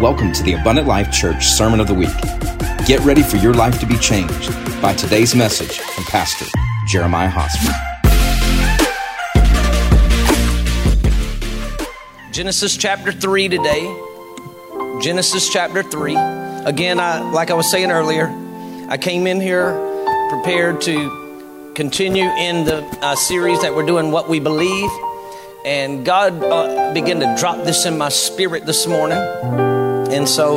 Welcome to the Abundant Life Church Sermon of the Week. Get ready for your life to be changed by today's message from Pastor Jeremiah Hosmer. Genesis chapter 3 today. Genesis chapter 3. Again, I, like I was saying earlier, I came in here prepared to continue in the uh, series that we're doing, What We Believe. And God uh, began to drop this in my spirit this morning. And so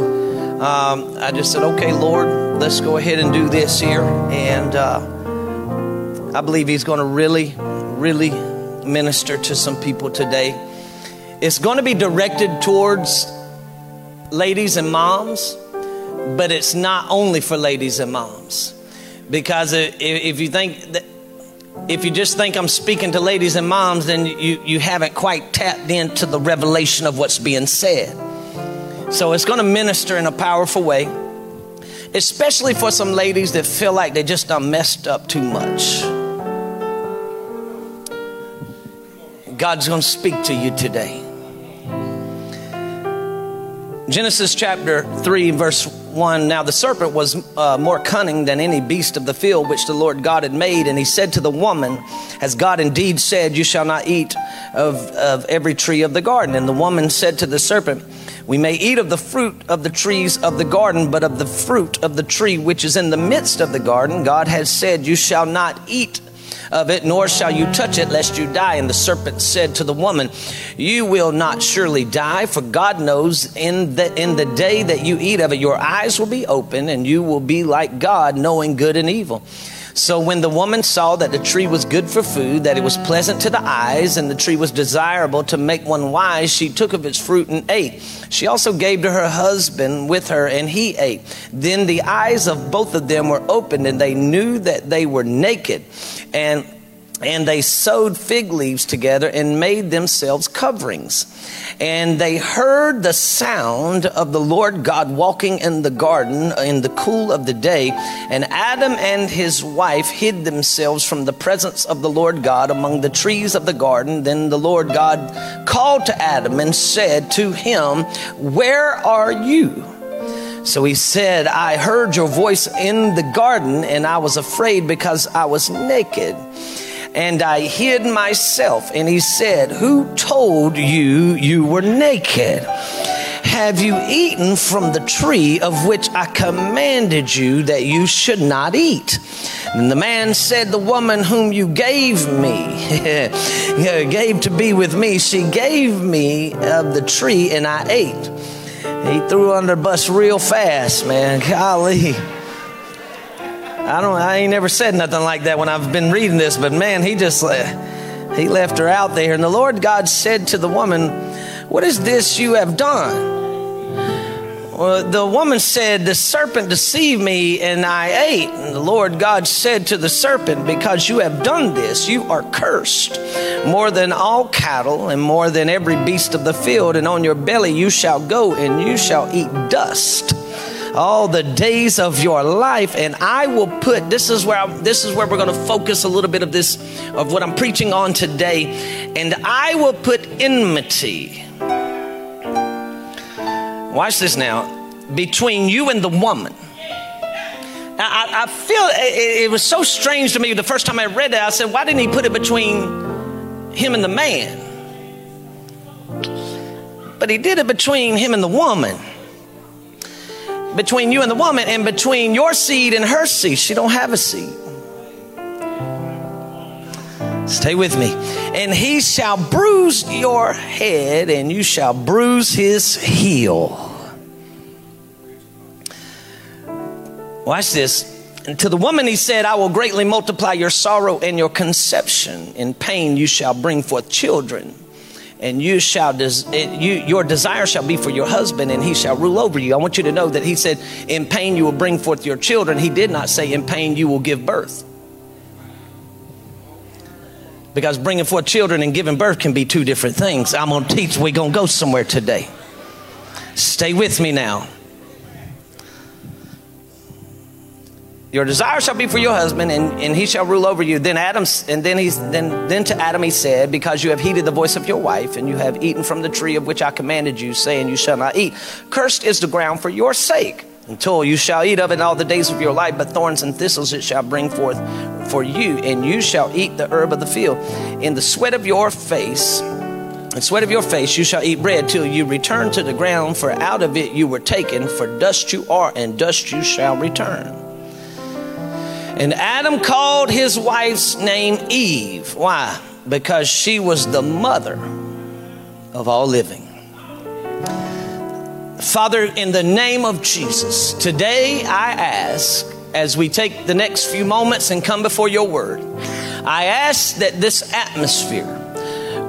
um, I just said, okay, Lord, let's go ahead and do this here. And uh, I believe He's going to really, really minister to some people today. It's going to be directed towards ladies and moms, but it's not only for ladies and moms. Because if you think that, if you just think I'm speaking to ladies and moms, then you, you haven't quite tapped into the revelation of what's being said. So it's going to minister in a powerful way, especially for some ladies that feel like they just done messed up too much. God's going to speak to you today. Genesis chapter 3, verse 1 Now the serpent was uh, more cunning than any beast of the field which the Lord God had made. And he said to the woman, Has God indeed said, You shall not eat of, of every tree of the garden? And the woman said to the serpent, we may eat of the fruit of the trees of the garden, but of the fruit of the tree which is in the midst of the garden, God has said, You shall not eat of it, nor shall you touch it, lest you die. And the serpent said to the woman, You will not surely die, for God knows in the, in the day that you eat of it, your eyes will be open, and you will be like God, knowing good and evil. So when the woman saw that the tree was good for food, that it was pleasant to the eyes, and the tree was desirable to make one wise, she took of its fruit and ate. She also gave to her husband with her, and he ate. Then the eyes of both of them were opened, and they knew that they were naked. And and they sewed fig leaves together and made themselves coverings. And they heard the sound of the Lord God walking in the garden in the cool of the day. And Adam and his wife hid themselves from the presence of the Lord God among the trees of the garden. Then the Lord God called to Adam and said to him, Where are you? So he said, I heard your voice in the garden, and I was afraid because I was naked and I hid myself. And he said, Who told you you were naked? Have you eaten from the tree of which I commanded you that you should not eat? And the man said, The woman whom you gave me, uh, gave to be with me, she gave me of the tree and I ate. He threw under bus real fast, man. Golly. I don't. I ain't never said nothing like that when I've been reading this, but man, he just he left her out there. And the Lord God said to the woman, "What is this you have done?" Well, the woman said, The serpent deceived me and I ate. And the Lord God said to the serpent, Because you have done this, you are cursed more than all cattle and more than every beast of the field. And on your belly you shall go and you shall eat dust all the days of your life and i will put this is where I'm, this is where we're going to focus a little bit of this of what i'm preaching on today and i will put enmity watch this now between you and the woman I, I feel it, it was so strange to me the first time I read that. I said, why didn't he put it between him and the man? But he did it between him and the woman between you and the woman and between your seed and her seed. She don't have a seed. Stay with me. And he shall bruise your head and you shall bruise his heel. Watch this. And to the woman he said, I will greatly multiply your sorrow and your conception. In pain you shall bring forth children and you shall des- you, your desire shall be for your husband and he shall rule over you. I want you to know that he said in pain you will bring forth your children. He did not say in pain you will give birth. Because bringing forth children and giving birth can be two different things. I'm going to teach we're going to go somewhere today. Stay with me now Your desire shall be for your husband, and, and he shall rule over you. Then Adam, and then he's then then to Adam he said, Because you have heeded the voice of your wife, and you have eaten from the tree of which I commanded you, saying, You shall not eat. Cursed is the ground for your sake. Until you shall eat of it all the days of your life, but thorns and thistles it shall bring forth for you, and you shall eat the herb of the field. In the sweat of your face, the sweat of your face you shall eat bread till you return to the ground, for out of it you were taken, for dust you are, and dust you shall return. And Adam called his wife's name Eve. Why? Because she was the mother of all living. Father, in the name of Jesus, today I ask, as we take the next few moments and come before your word, I ask that this atmosphere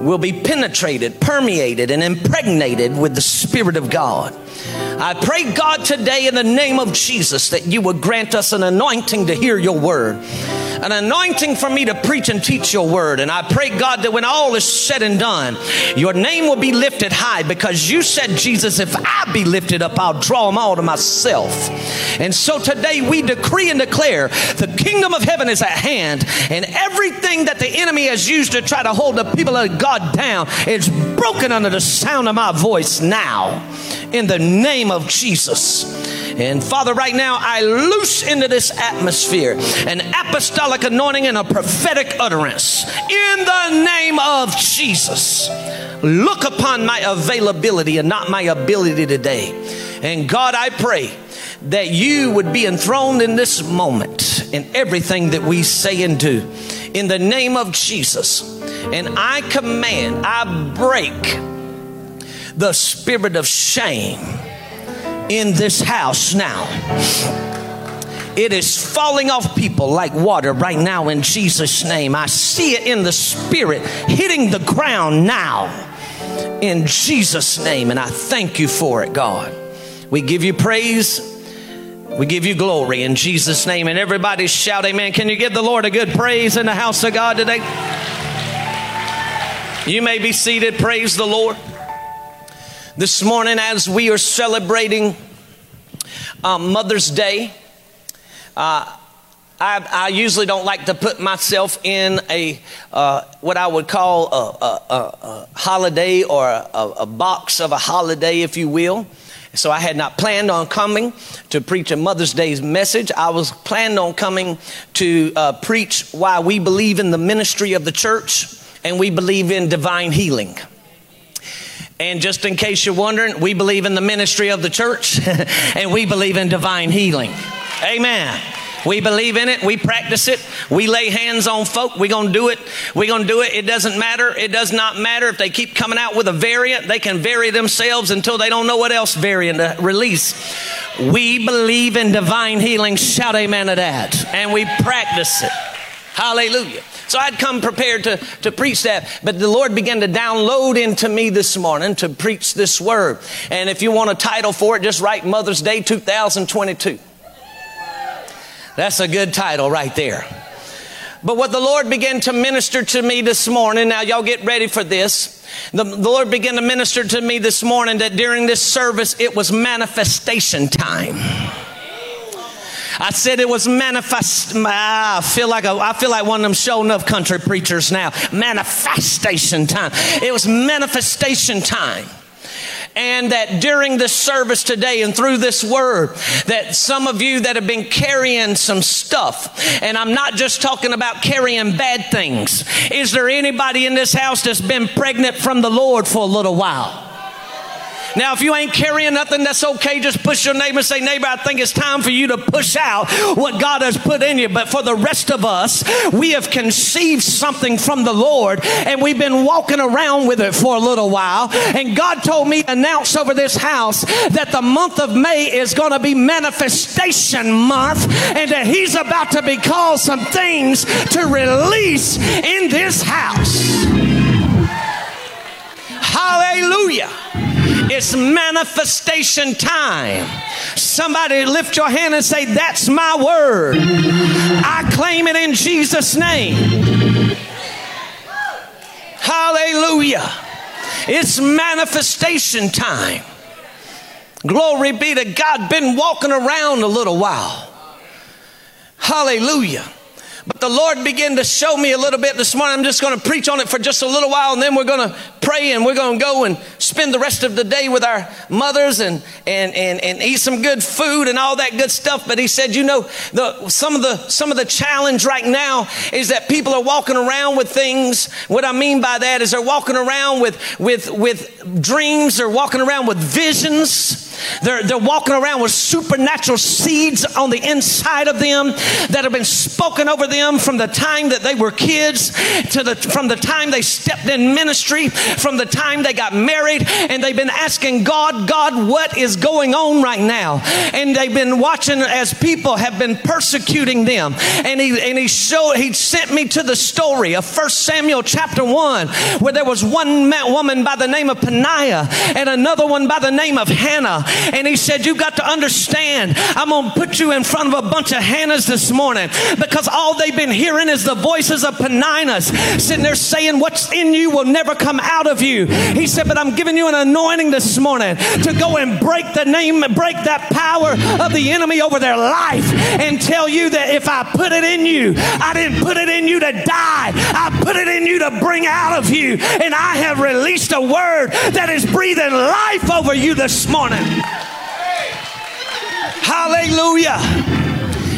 will be penetrated, permeated, and impregnated with the Spirit of God. I pray, God, today in the name of Jesus that you would grant us an anointing to hear your word an anointing for me to preach and teach your word. And I pray, God, that when all is said and done, your name will be lifted high because you said, Jesus, if I be lifted up, I'll draw them all to myself. And so today we decree and declare the kingdom of heaven is at hand, and everything that the enemy has used to try to hold the people of God down is broken under the sound of my voice now in the name of Jesus. And Father, right now, I loose into this atmosphere an apostolic anointing and a prophetic utterance in the name of Jesus. Look upon my availability and not my ability today. And God, I pray that you would be enthroned in this moment in everything that we say and do in the name of Jesus. And I command, I break the spirit of shame in this house now. It is falling off people like water right now in Jesus' name. I see it in the spirit hitting the ground now in Jesus' name. And I thank you for it, God. We give you praise. We give you glory in Jesus' name. And everybody shout, Amen. Can you give the Lord a good praise in the house of God today? You may be seated. Praise the Lord. This morning, as we are celebrating um, Mother's Day, uh, I, I, usually don't like to put myself in a uh, what I would call a, a, a holiday or a, box of a holiday, if you will. So I had not planned on coming to preach a Mother's Day's message. I was planned on coming to uh, preach why we believe in the ministry of the church and we believe in divine healing. And just in case you're wondering, we believe in the ministry of the church and we believe in divine healing. Amen. We believe in it. We practice it. We lay hands on folk. We're going to do it. We're going to do it. It doesn't matter. It does not matter if they keep coming out with a variant. They can vary themselves until they don't know what else variant to release. We believe in divine healing. Shout amen to that. And we practice it. Hallelujah. So I'd come prepared to, to preach that, but the Lord began to download into me this morning to preach this word. And if you want a title for it, just write Mother's Day 2022. That's a good title right there. But what the Lord began to minister to me this morning, now y'all get ready for this. The, the, Lord began to minister to me this morning that during this service it was manifestation time. I said it was manifest. I feel like a, I feel like one of them show enough country preachers now. Manifestation time. It was manifestation time and that during this service today and through this word that some of you that have been carrying some stuff and i'm not just talking about carrying bad things is there anybody in this house that's been pregnant from the lord for a little while now, if you ain't carrying nothing, that's okay. Just push your neighbor and say, Neighbor, I think it's time for you to push out what God has put in you. But for the rest of us, we have conceived something from the Lord and we've been walking around with it for a little while. And God told me to announce over this house that the month of May is going to be manifestation month and that He's about to be called some things to release in this house. Hallelujah. It's manifestation time. Somebody lift your hand and say, That's my word. I claim it in Jesus' name. Hallelujah. It's manifestation time. Glory be to God. Been walking around a little while. Hallelujah. But the Lord began to show me a little bit this morning. I'm just going to preach on it for just a little while and then we're going to pray and we're going to go and spend the rest of the day with our mothers and, and, and, and eat some good food and all that good stuff. But he said, you know, the, some of the, some of the challenge right now is that people are walking around with things. What I mean by that is they're walking around with, with, with dreams. They're walking around with visions. They're, they're walking around with supernatural seeds on the inside of them that have been spoken over them from the time that they were kids to the, from the time they stepped in ministry, from the time they got married, and they've been asking God, God, what is going on right now? And they've been watching as people have been persecuting them. And he, and he showed, he sent me to the story of First Samuel chapter 1, where there was one woman by the name of Peninnah and another one by the name of Hannah. And he said, You've got to understand, I'm going to put you in front of a bunch of Hannahs this morning because all they've been hearing is the voices of Peninnahs sitting there saying, What's in you will never come out of you. He said, But I'm giving you an anointing this morning to go and break the name, break that power of the enemy over their life and tell you that if I put it in you, I didn't put it in you to die, I put it in you to bring out of you. And I have released a word that is breathing life over you this morning. Hallelujah.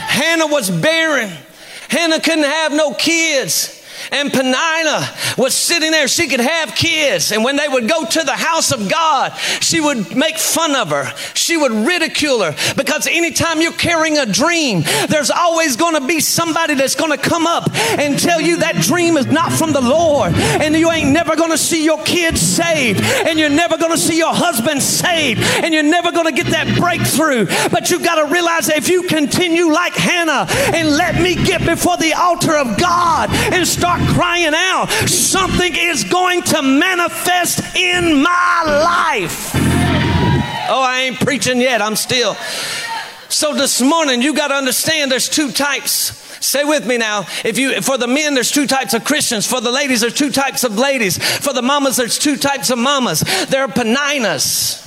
Hannah was barren. Hannah couldn't have no kids. And Peninnah was sitting there. She could have kids. And when they would go to the house of God, she would make fun of her. She would ridicule her. Because anytime you're carrying a dream, there's always going to be somebody that's going to come up and tell you that dream is not from the Lord. And you ain't never going to see your kids saved. And you're never going to see your husband saved. And you're never going to get that breakthrough. But you've got to realize that if you continue like Hannah and let me get before the altar of God and start start crying out, something is going to manifest in my life. Oh, I ain't preaching yet. I'm still. So this morning, you got to understand there's two types. Say with me now. If you, for the men, there's two types of Christians. For the ladies, there's two types of ladies. For the mamas, there's two types of mamas. There are Peninnahs.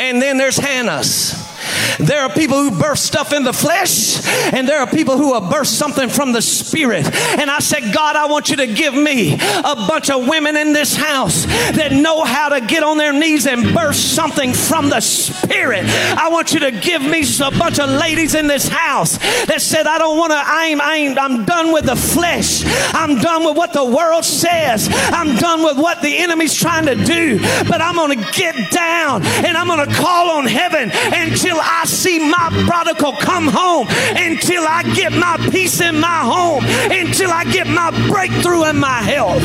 And then there's Hannahs. There are people who birth stuff in the flesh, and there are people who will birth something from the spirit. And I said, God, I want you to give me a bunch of women in this house that know how to get on their knees and birth something from the spirit. I want you to give me a bunch of ladies in this house that said, I don't want to, I I I'm done with the flesh. I'm done with what the world says. I'm done with what the enemy's trying to do. But I'm going to get down and I'm going to call on heaven until I I see my prodigal come home, until I get my peace in my home, until I get my breakthrough in my health.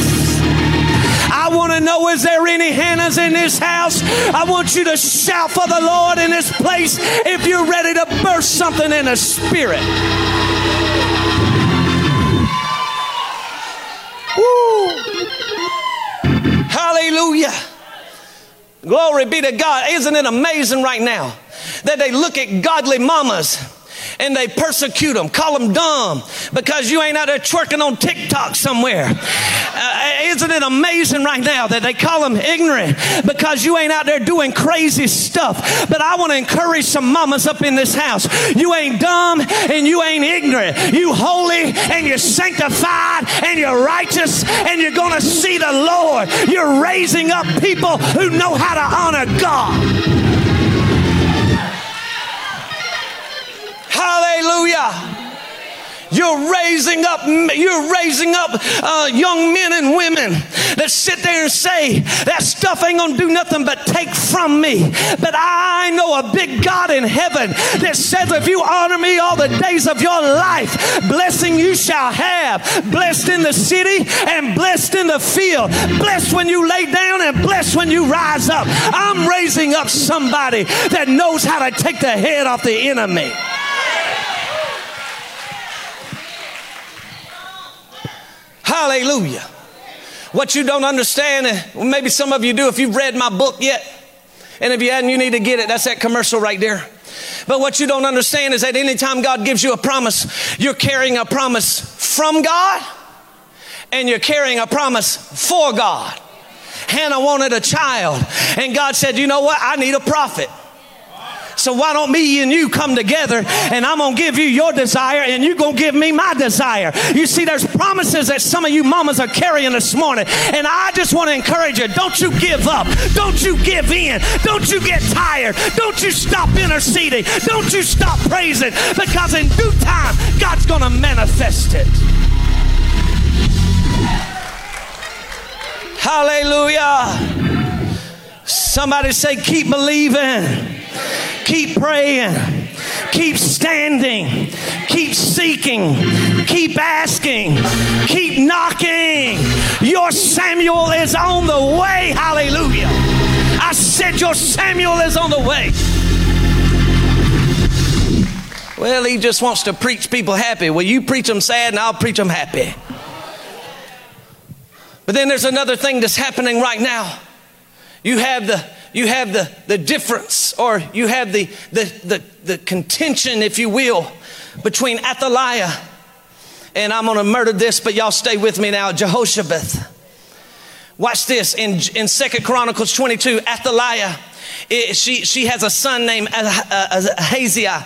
I want to know is there any Hannahs in this house? I want you to shout for the Lord in this place if you're ready to burst something in the spirit. Woo. Hallelujah. Glory be to God. Isn't it amazing right now? That they look at godly mamas and they persecute them, call them dumb because you ain't out there twerking on TikTok somewhere. Uh, isn't it amazing right now that they call them ignorant because you ain't out there doing crazy stuff? But I want to encourage some mamas up in this house. You ain't dumb and you ain't ignorant. You holy and you're sanctified and you're righteous and you're going to see the Lord. You're raising up people who know how to honor God. Hallelujah. You're raising up, you're raising up uh, young men and women that sit there and say, that stuff ain't gonna do nothing but take from me. But I know a big God in heaven that says, if you honor me all the days of your life, blessing you shall have. Blessed in the city and blessed in the field. Blessed when you lay down and blessed when you rise up. I'm raising up somebody that knows how to take the head off the enemy. Hallelujah. What you don't understand, well, maybe some of you do if you've read my book yet. And if you hadn't, you need to get it. That's that commercial right there. But what you don't understand is that anytime God gives you a promise, you're carrying a promise from God and you're carrying a promise for God. Hannah wanted a child, and God said, You know what? I need a prophet. So why don't me and you come together and I'm going to give you your desire and you're going to give me my desire. You see, there's promises that some of you mamas are carrying this morning. And I just want to encourage you don't you give up. Don't you give in. Don't you get tired. Don't you stop interceding. Don't you stop praising because in due time, God's going to manifest it. Hallelujah. Somebody say, keep believing, keep praying, keep standing, keep seeking, keep asking, keep knocking. Your Samuel is on the way. Hallelujah. I said, Your Samuel is on the way. Well, he just wants to preach people happy. Well, you preach them sad, and I'll preach them happy. But then there's another thing that's happening right now. You have the you have the, the difference, or you have the, the, the, the contention, if you will, between Athaliah and I'm gonna murder this, but y'all stay with me now, Jehoshabeath. Watch this in, in Second Chronicles 22, Athaliah it, she, she has a son named uh, Ahaziah,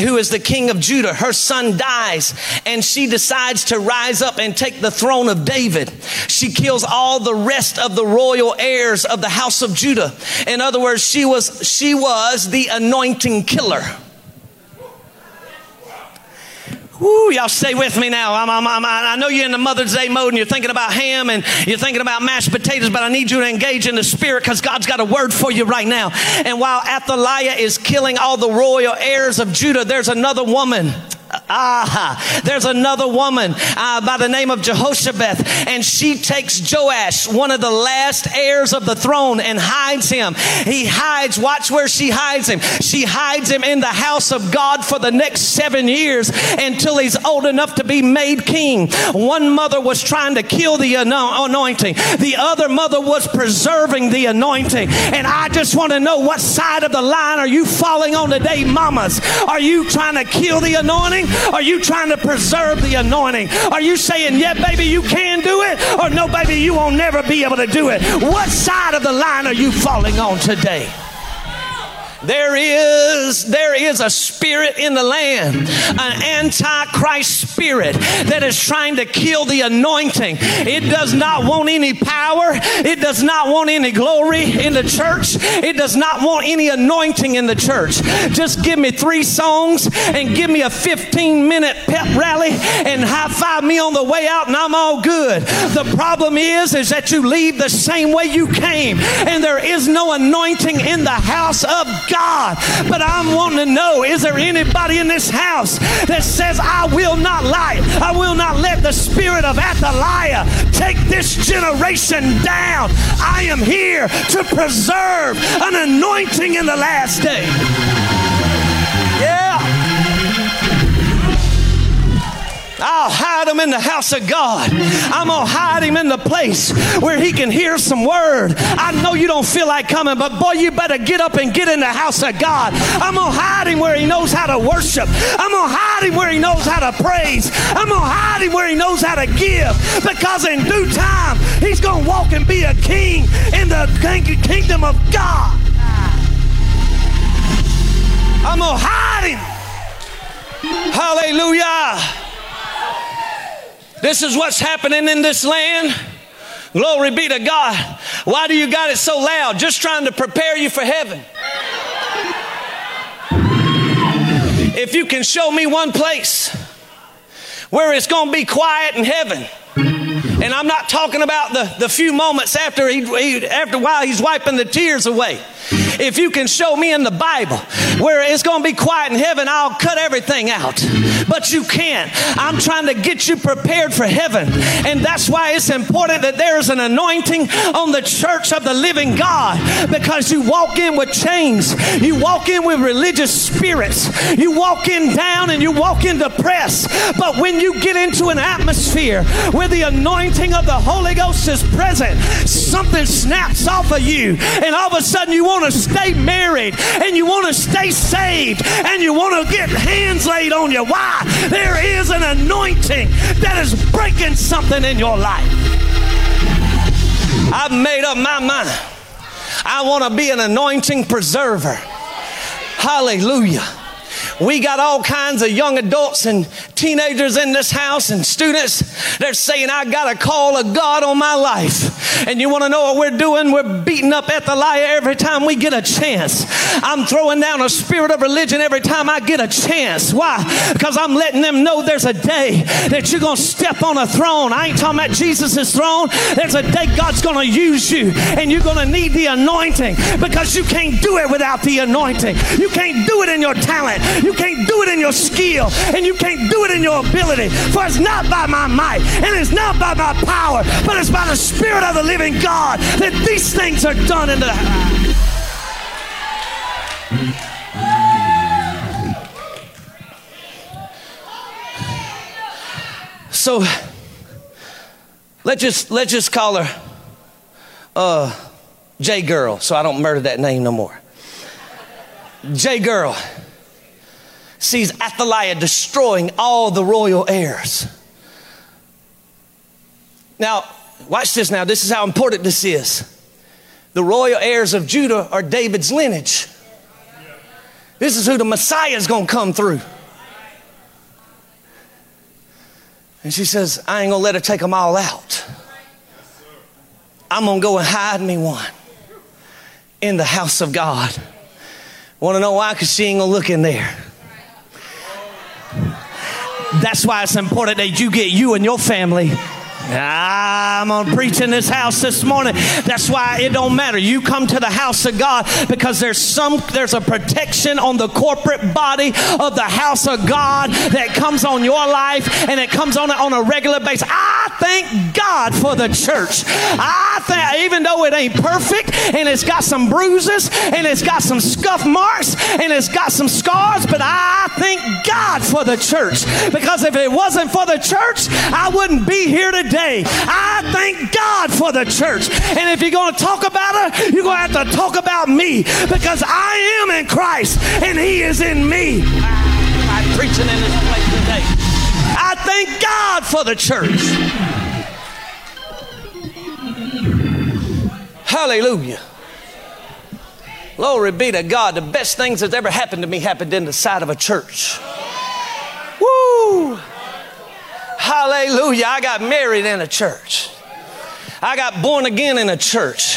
who is the king of Judah. Her son dies, and she decides to rise up and take the throne of David. She kills all the rest of the royal heirs of the house of Judah. In other words, she was, she was the anointing killer. Woo, y'all stay with me now. I'm, I'm, I'm, i know you're in the Mother's Day mode and you're thinking about ham and you're thinking about mashed potatoes, but I need you to engage in the spirit because God's got a word for you right now. And while Athaliah is killing all the royal heirs of Judah, there's another woman Ah, there's another woman uh, by the name of Jehoshabeath, and she takes Joash, one of the last heirs of the throne, and hides him. He hides, watch where she hides him. She hides him in the house of God for the next seven years until he's old enough to be made king. One mother was trying to kill the anointing, the other mother was preserving the anointing. And I just want to know what side of the line are you falling on today, mamas? Are you trying to kill the anointing? Are you trying to preserve the anointing? Are you saying, yeah, baby, you can do it? Or no, baby, you won't never be able to do it? What side of the line are you falling on today? There is, there is a spirit in the land, an antichrist spirit that is trying to kill the anointing. It does not want any power. It does not want any glory in the church. It does not want any anointing in the church. Just give me three songs and give me a 15 minute pep rally and high five me on the way out and I'm all good. The problem is, is that you leave the same way you came and there is no anointing in the house of God. But I'm wanting to know is there anybody in this house that says, I will not lie? I will not let the spirit of Athaliah take this generation down. I am here to preserve an anointing in the last day. I'll hide him in the house of God. I'm going to hide him in the place where he can hear some word. I know you don't feel like coming, but boy, you better get up and get in the house of God. I'm going to hide him where he knows how to worship. I'm going to hide him where he knows how to praise. I'm going to hide him where he knows how to give because in due time, he's going to walk and be a king in the kingdom of God. I'm going to hide him. Hallelujah. This is what's happening in this land. Glory be to God. Why do you got it so loud? Just trying to prepare you for heaven. If you can show me one place where it's going to be quiet in heaven, and I'm not talking about the, the few moments after he, he after while he's wiping the tears away. If you can show me in the Bible where it's going to be quiet in heaven, I'll cut everything out. But you can't. I'm trying to get you prepared for heaven. And that's why it's important that there is an anointing on the church of the living God because you walk in with chains, you walk in with religious spirits, you walk in down and you walk in depressed. But when you get into an atmosphere where the anointing of the Holy Ghost is present, something snaps off of you, and all of a sudden you want to stay married and you want to stay saved and you want to get hands laid on you. Why? There is an anointing that is breaking something in your life. I've made up my mind. I want to be an anointing preserver. Hallelujah. We got all kinds of young adults and teenagers in this house and students. They're saying, I got a call of God on my life. And you want to know what we're doing? We're beating up Athaliah every time we get a chance. I'm throwing down a spirit of religion every time I get a chance. Why? Because I'm letting them know there's a day that you're going to step on a throne. I ain't talking about Jesus' throne. There's a day God's going to use you and you're going to need the anointing because you can't do it without the anointing. You can't do it in your talent. You can't do it in your skill and you can't do it in your ability. For it's not by my might and it's not by my power, but it's by the Spirit of the living God that these things are done in the. So let's just let's just call her uh, J Girl, so I don't murder that name no more. J Girl sees Athaliah destroying all the royal heirs. Now, watch this now. This is how important this is. The royal heirs of Judah are David's lineage. This is who the Messiah is going to come through. And she says, I ain't going to let her take them all out. I'm going to go and hide me one in the house of God. Want to know why? Because she ain't going to look in there. That's why it's important that you get you and your family I'm gonna preach in this house this morning. That's why it don't matter. You come to the house of God because there's some there's a protection on the corporate body of the house of God that comes on your life and it comes on on a regular basis. I thank God for the church. I think even though it ain't perfect and it's got some bruises and it's got some scuff marks and it's got some scars, but I thank God for the church because if it wasn't for the church, I wouldn't be here today today. I thank God for the church. And if you're going to talk about her, you're going to have to talk about me because I am in Christ and He is in me. I'm preaching in this place today. I thank God for the church. Hallelujah. Glory be to God. The best things that's ever happened to me happened in the side of a church. Woo! Hallelujah. I got married in a church. I got born again in a church.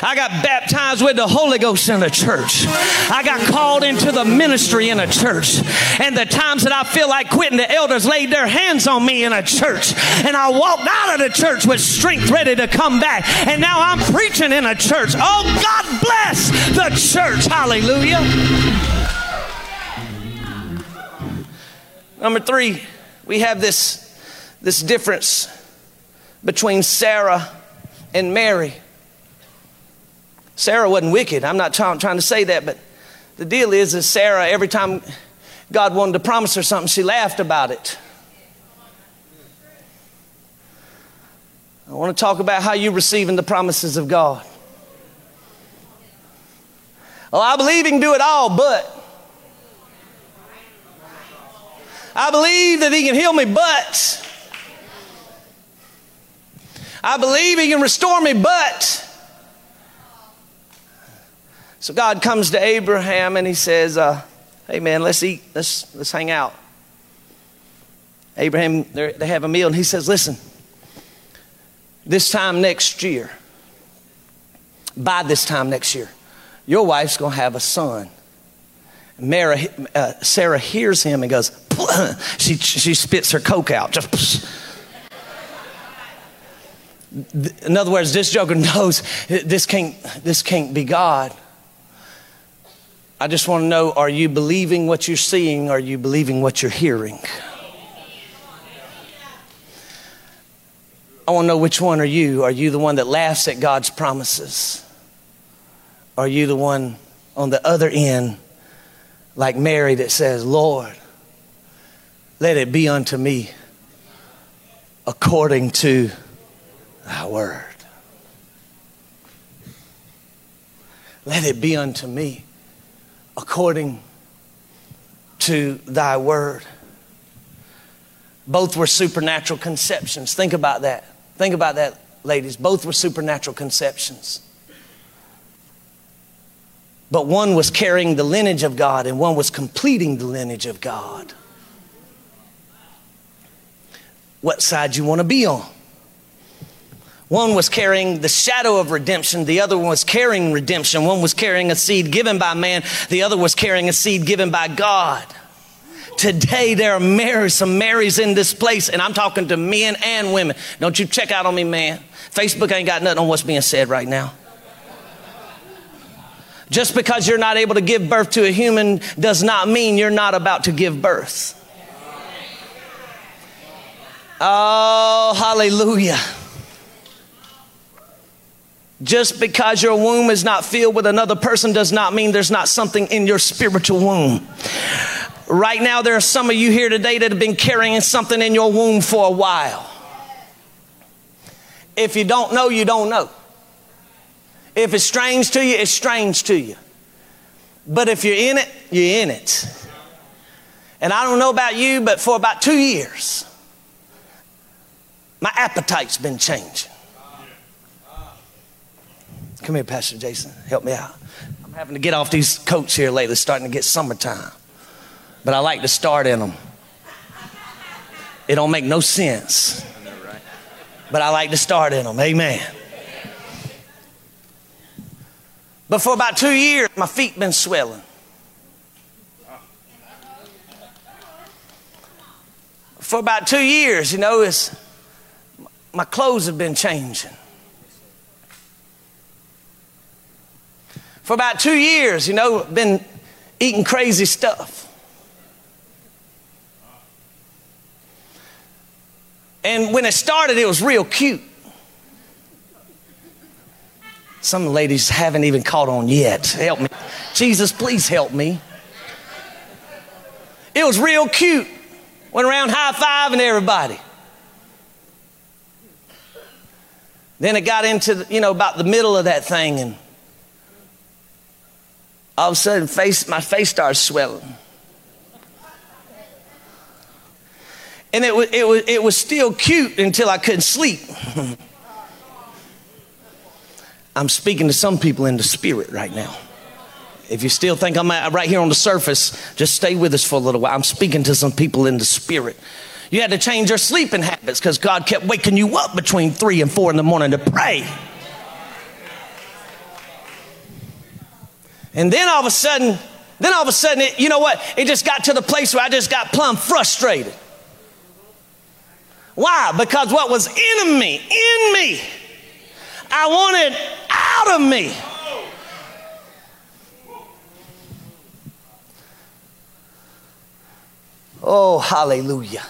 I got baptized with the Holy Ghost in a church. I got called into the ministry in a church. And the times that I feel like quitting, the elders laid their hands on me in a church. And I walked out of the church with strength ready to come back. And now I'm preaching in a church. Oh, God bless the church. Hallelujah. Number three, we have this this difference between Sarah and Mary. Sarah wasn't wicked. I'm not trying, to say that, but the deal is, is Sarah, every time God wanted to promise her something, she laughed about it. I want to talk about how you're receiving the promises of God. Well, I believe He can do it all, but I believe that He can heal me, but I believe He can restore me, but. So God comes to Abraham and He says, uh, Hey man, let's eat, let's, let's hang out. Abraham, they have a meal, and he says, Listen, this time next year, by this time next year, your wife's going to have a son. Mara, uh, Sarah hears him and goes, she, she spits her coke out. Just in other words, this joker knows this can't, this can't be God. I just want to know are you believing what you're seeing? Are you believing what you're hearing? I want to know which one are you? Are you the one that laughs at God's promises? Are you the one on the other end, like Mary, that says, Lord, let it be unto me according to thy word. Let it be unto me according to thy word. Both were supernatural conceptions. Think about that. Think about that, ladies. Both were supernatural conceptions. but one was carrying the lineage of God and one was completing the lineage of God. What side you want to be on? One was carrying the shadow of redemption, the other one was carrying redemption. One was carrying a seed given by man, the other was carrying a seed given by God. Today there are Marys, some Marys in this place, and I'm talking to men and women. Don't you check out on me, man. Facebook ain't got nothing on what's being said right now. Just because you're not able to give birth to a human does not mean you're not about to give birth. Oh, hallelujah. Just because your womb is not filled with another person does not mean there's not something in your spiritual womb. Right now, there are some of you here today that have been carrying something in your womb for a while. If you don't know, you don't know. If it's strange to you, it's strange to you. But if you're in it, you're in it. And I don't know about you, but for about two years, my appetite's been changing. Come here, Pastor Jason. Help me out. I'm having to get off these coats here lately, starting to get summertime. But I like to start in them. It don't make no sense. But I like to start in them. Amen. But for about two years, my feet been swelling. For about two years, you know, it's, my clothes have been changing. For about two years, you know, been eating crazy stuff. And when it started, it was real cute. Some ladies haven't even caught on yet. Help me. Jesus, please help me. It was real cute. Went around high fiving everybody. Then it got into, you know, about the middle of that thing, and all of a sudden, face, my face started swelling. And it was, it, was, it was still cute until I couldn't sleep. I'm speaking to some people in the spirit right now. If you still think I'm right here on the surface, just stay with us for a little while. I'm speaking to some people in the spirit. You had to change your sleeping habits because God kept waking you up between three and four in the morning to pray. And then all of a sudden, then all of a sudden, it, you know what? It just got to the place where I just got plumb frustrated. Why? Because what was in me, in me, I wanted out of me. Oh, hallelujah.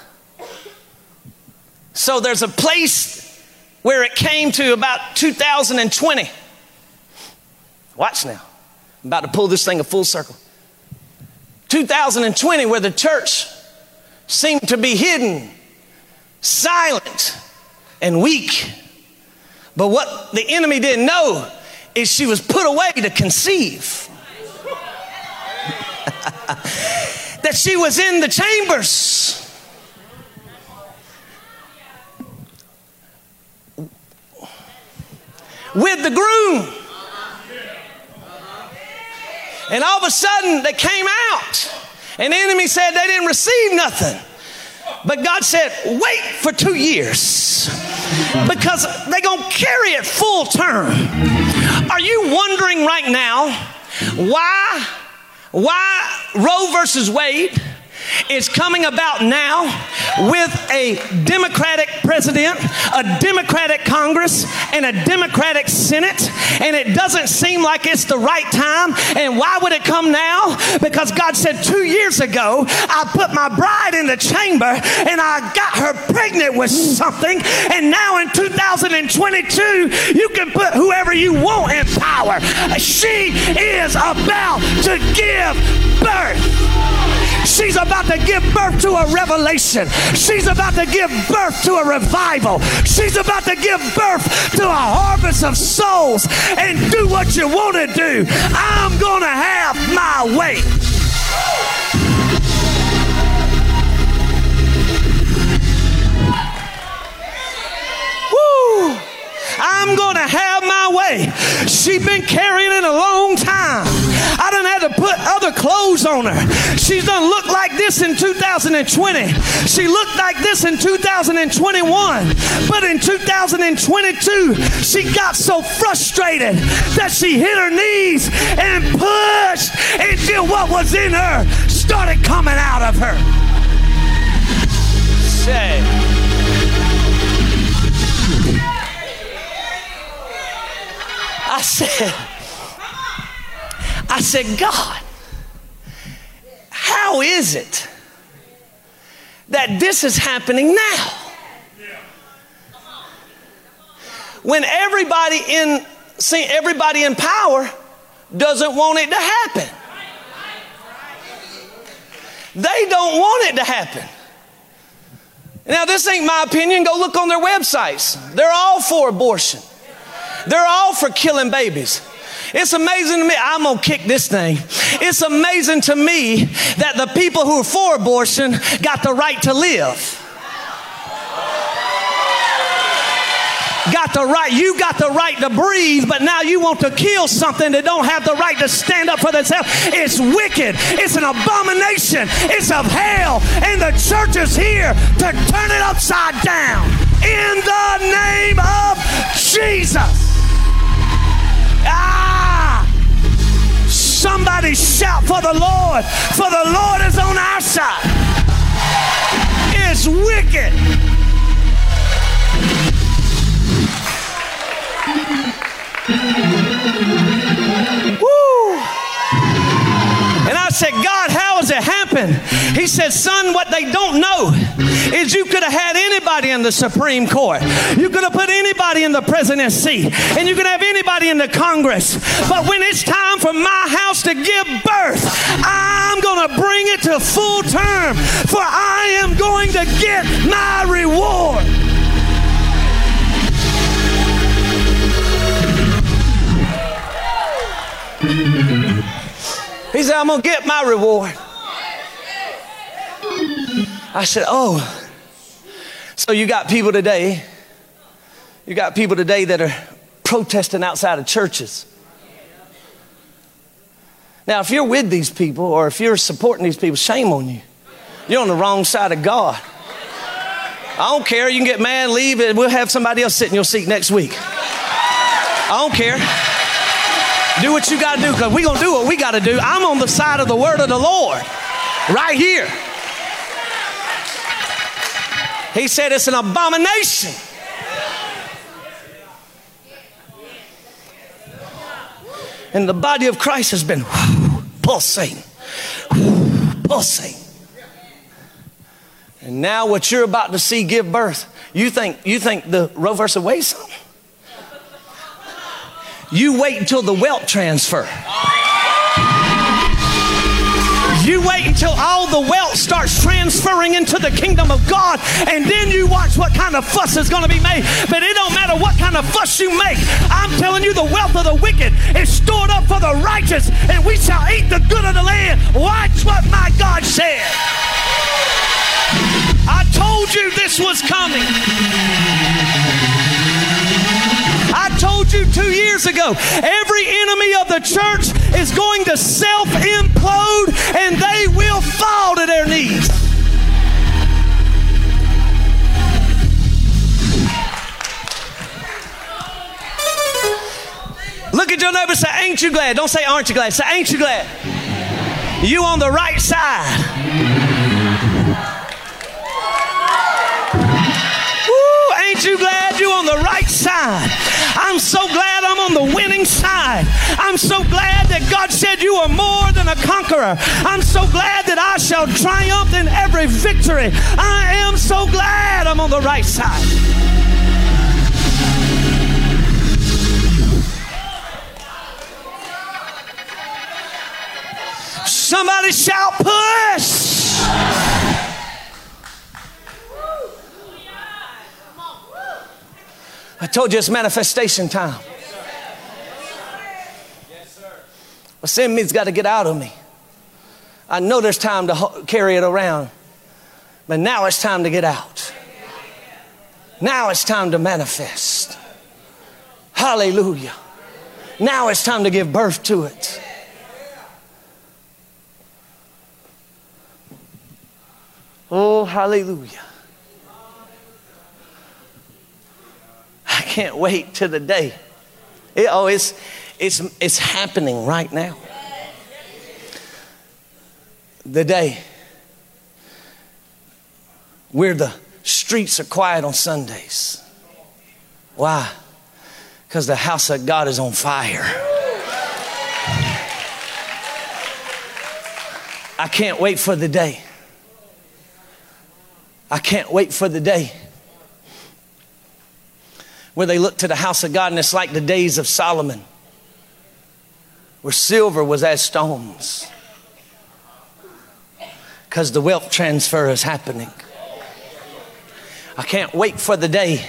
So there's a place where it came to about 2020. Watch now. I'm about to pull this thing a full circle. 2020, where the church seemed to be hidden silent and weak. But what the enemy didn't know is she was put away to conceive. that she was in the chambers. With the groom. And all of a sudden they came out. And the enemy said they didn't receive nothing. But God said, wait for two years because they're going to carry it full term. Are you wondering right now why, why Roe versus Wade? Is coming about now with a Democratic president, a Democratic Congress, and a Democratic Senate, and it doesn't seem like it's the right time. And why would it come now? Because God said two years ago, I put my bride in the chamber and I got her pregnant with something, and now in 2022, you can put whoever you want in power. She is about to give birth. She's about to give birth to a revelation. She's about to give birth to a revival. She's about to give birth to a harvest of souls and do what you want to do. I'm going to have my way. I'm going to have my way. She's been carrying it a long time. I done had to put other clothes on her. She's done look like this in 2020. She looked like this in 2021. But in 2022, she got so frustrated that she hit her knees and pushed until what was in her started coming out of her. Say. I said, I said, God, how is it that this is happening now? When everybody in see everybody in power doesn't want it to happen. They don't want it to happen. Now, this ain't my opinion. Go look on their websites. They're all for abortion, they're all for killing babies. It's amazing to me. I'm going to kick this thing. It's amazing to me that the people who are for abortion got the right to live. got the right, you got the right to breathe, but now you want to kill something that don't have the right to stand up for themselves. It's wicked. It's an abomination. It's of hell. And the church is here to turn it upside down. In the name of Jesus. Ah! Somebody shout for the Lord, for the Lord is on our side. It's wicked. Woo! And I said, God, how has it happened? He said, Son, what they don't know is you could have had anybody in the Supreme Court. You could have put anybody in the presidency. And you could have anybody in the Congress. But when it's time for my house to give birth, I'm going to bring it to full term. For I am going to get my reward. He said, I'm going to get my reward. I said, Oh, so you got people today, you got people today that are protesting outside of churches. Now, if you're with these people or if you're supporting these people, shame on you. You're on the wrong side of God. I don't care. You can get mad, leave, and we'll have somebody else sit in your seat next week. I don't care. Do what you got to do because we're going to do what we got to do. I'm on the side of the word of the Lord right here. He said it's an abomination. And the body of Christ has been pulsating, pulsating. And now what you're about to see give birth, you think you think the Roe versus Wade? You wait until the wealth transfer. You wait until all the wealth starts transferring into the kingdom of God, and then you watch what kind of fuss is going to be made. But it don't matter what kind of fuss you make. I'm telling you, the wealth of the wicked is stored up for the righteous, and we shall eat the good of the land. Watch what my God said. I told you this was coming. Told you two years ago every enemy of the church is going to self implode and they will fall to their knees. Look at your neighbor say, Ain't you glad? Don't say, Aren't you glad? Say, Ain't you glad? You on the right side. The winning side. I'm so glad that God said you are more than a conqueror. I'm so glad that I shall triumph in every victory. I am so glad I'm on the right side. Somebody shout, push! I told you it's manifestation time. My sin meat's got to get out of me. I know there's time to carry it around, but now it's time to get out. Now it's time to manifest. Hallelujah. Now it's time to give birth to it. Oh, hallelujah. I can't wait to the day. It, oh, it's, it's, it's happening right now. The day where the streets are quiet on Sundays. Why? Because the house of God is on fire. I can't wait for the day. I can't wait for the day where they look to the house of God and it's like the days of Solomon, where silver was as stones, because the wealth transfer is happening. I can't wait for the day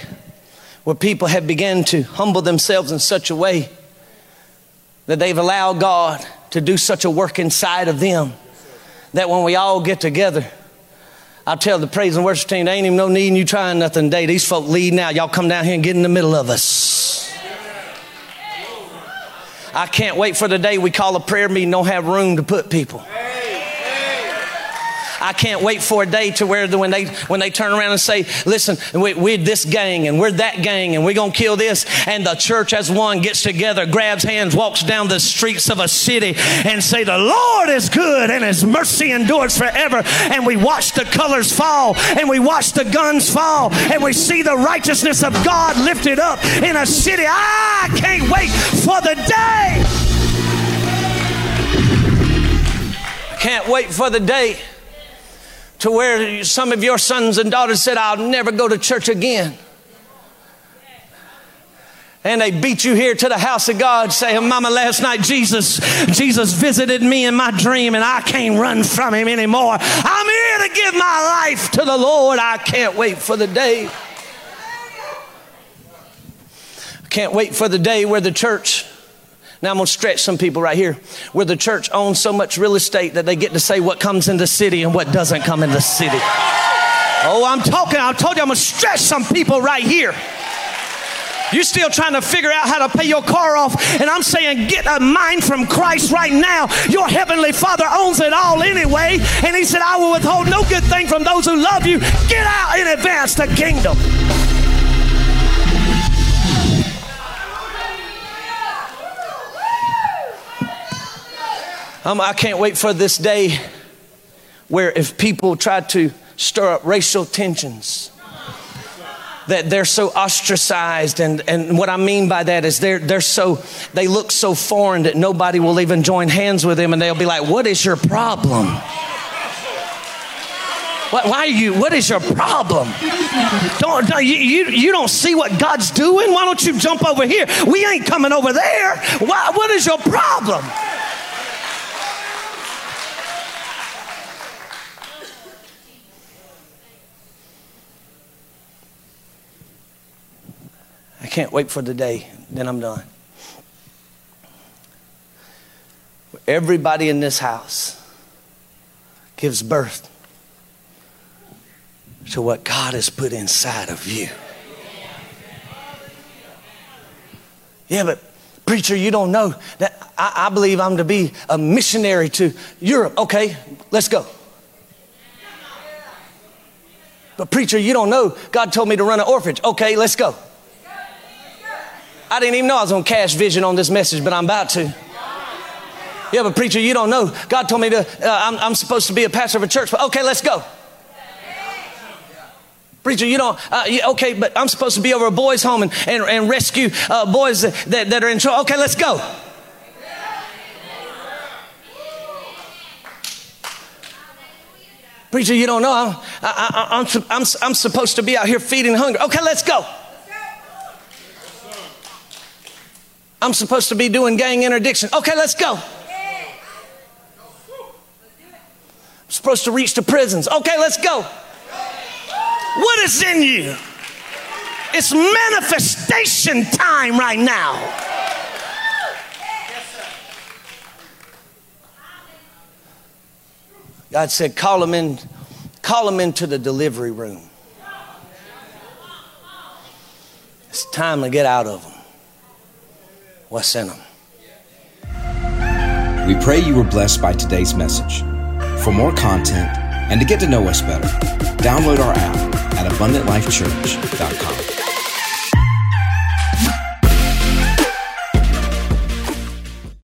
where people have begun to humble themselves in such a way that they've allowed God to do such a work inside of them that when we all get together, I tell the praise and worship team, there ain't even no need in you trying nothing today. These folk lead now. Y'all come down here and get in the middle of us. I can't wait for the day we call a prayer meeting, don't have room to put people. I can't wait for a day to where the, when they when they turn around and say, "Listen, we, we're this gang and we're that gang and we're gonna kill this," and the church as one gets together, grabs hands, walks down the streets of a city, and say, "The Lord is good and His mercy endures forever." And we watch the colors fall, and we watch the guns fall, and we see the righteousness of God lifted up in a city. I can't wait for the day. Can't wait for the day to where some of your sons and daughters said, I'll never go to church again. And they beat you here to the house of God saying, Mama, last night Jesus, Jesus visited me in my dream and I can't run from him anymore. I'm here to give my life to the Lord. I can't wait for the day. I can't wait for the day where the church now I'm going to stretch some people right here where the church owns so much real estate that they get to say what comes in the city and what doesn't come in the city. Oh, I'm talking, I told you I'm going to stretch some people right here. You're still trying to figure out how to pay your car off. And I'm saying, get a mind from Christ right now. Your heavenly Father owns it all anyway. And He said, I will withhold no good thing from those who love you. Get out and advance the kingdom. Um, I can't wait for this day where if people try to stir up racial tensions, that they're so ostracized. And, and what i mean by that is they're, they're so they look so foreign that nobody will even join hands with them. And they'll be like what is your problem? Why, why are you what is your problem? Don't, don't you, you, you don't see what god's doing? Why don't you jump over here? We ain't coming over there. Why, what is your problem can't wait for the day, then I'm done. Everybody in this house gives birth to what God has put inside of you. Yeah, but preacher, you don't know that I, I, believe I'm to be a missionary to Europe. Okay, let's go. But preacher, you don't know God told me to run an orphanage. Okay, let's go. I didn't even know I was to cast vision on this message, but I'm about to. Yeah, but preacher, you don't know. God told me to, uh, I'm, I'm supposed to be a pastor of a church. But okay, let's go. Preacher, you don't, uh, okay, but I'm supposed to be over a boys' home and, and, and rescue uh, boys that, that are in trouble. Okay, let's go. Preacher, you don't know. I'm, I, I, I'm, I'm, I'm supposed to be out here feeding hunger. Okay, let's go. I'm supposed to be doing gang interdiction. Okay, let's go. I'm supposed to reach the prisons. Okay, let's go. What is in you? It's manifestation time right now. God said, call them in, call them into the delivery room. It's time to get out of them what's in them. We pray you were blessed by today's message. For more content, And to get to know us better, download our app at abundantlifechurch.com.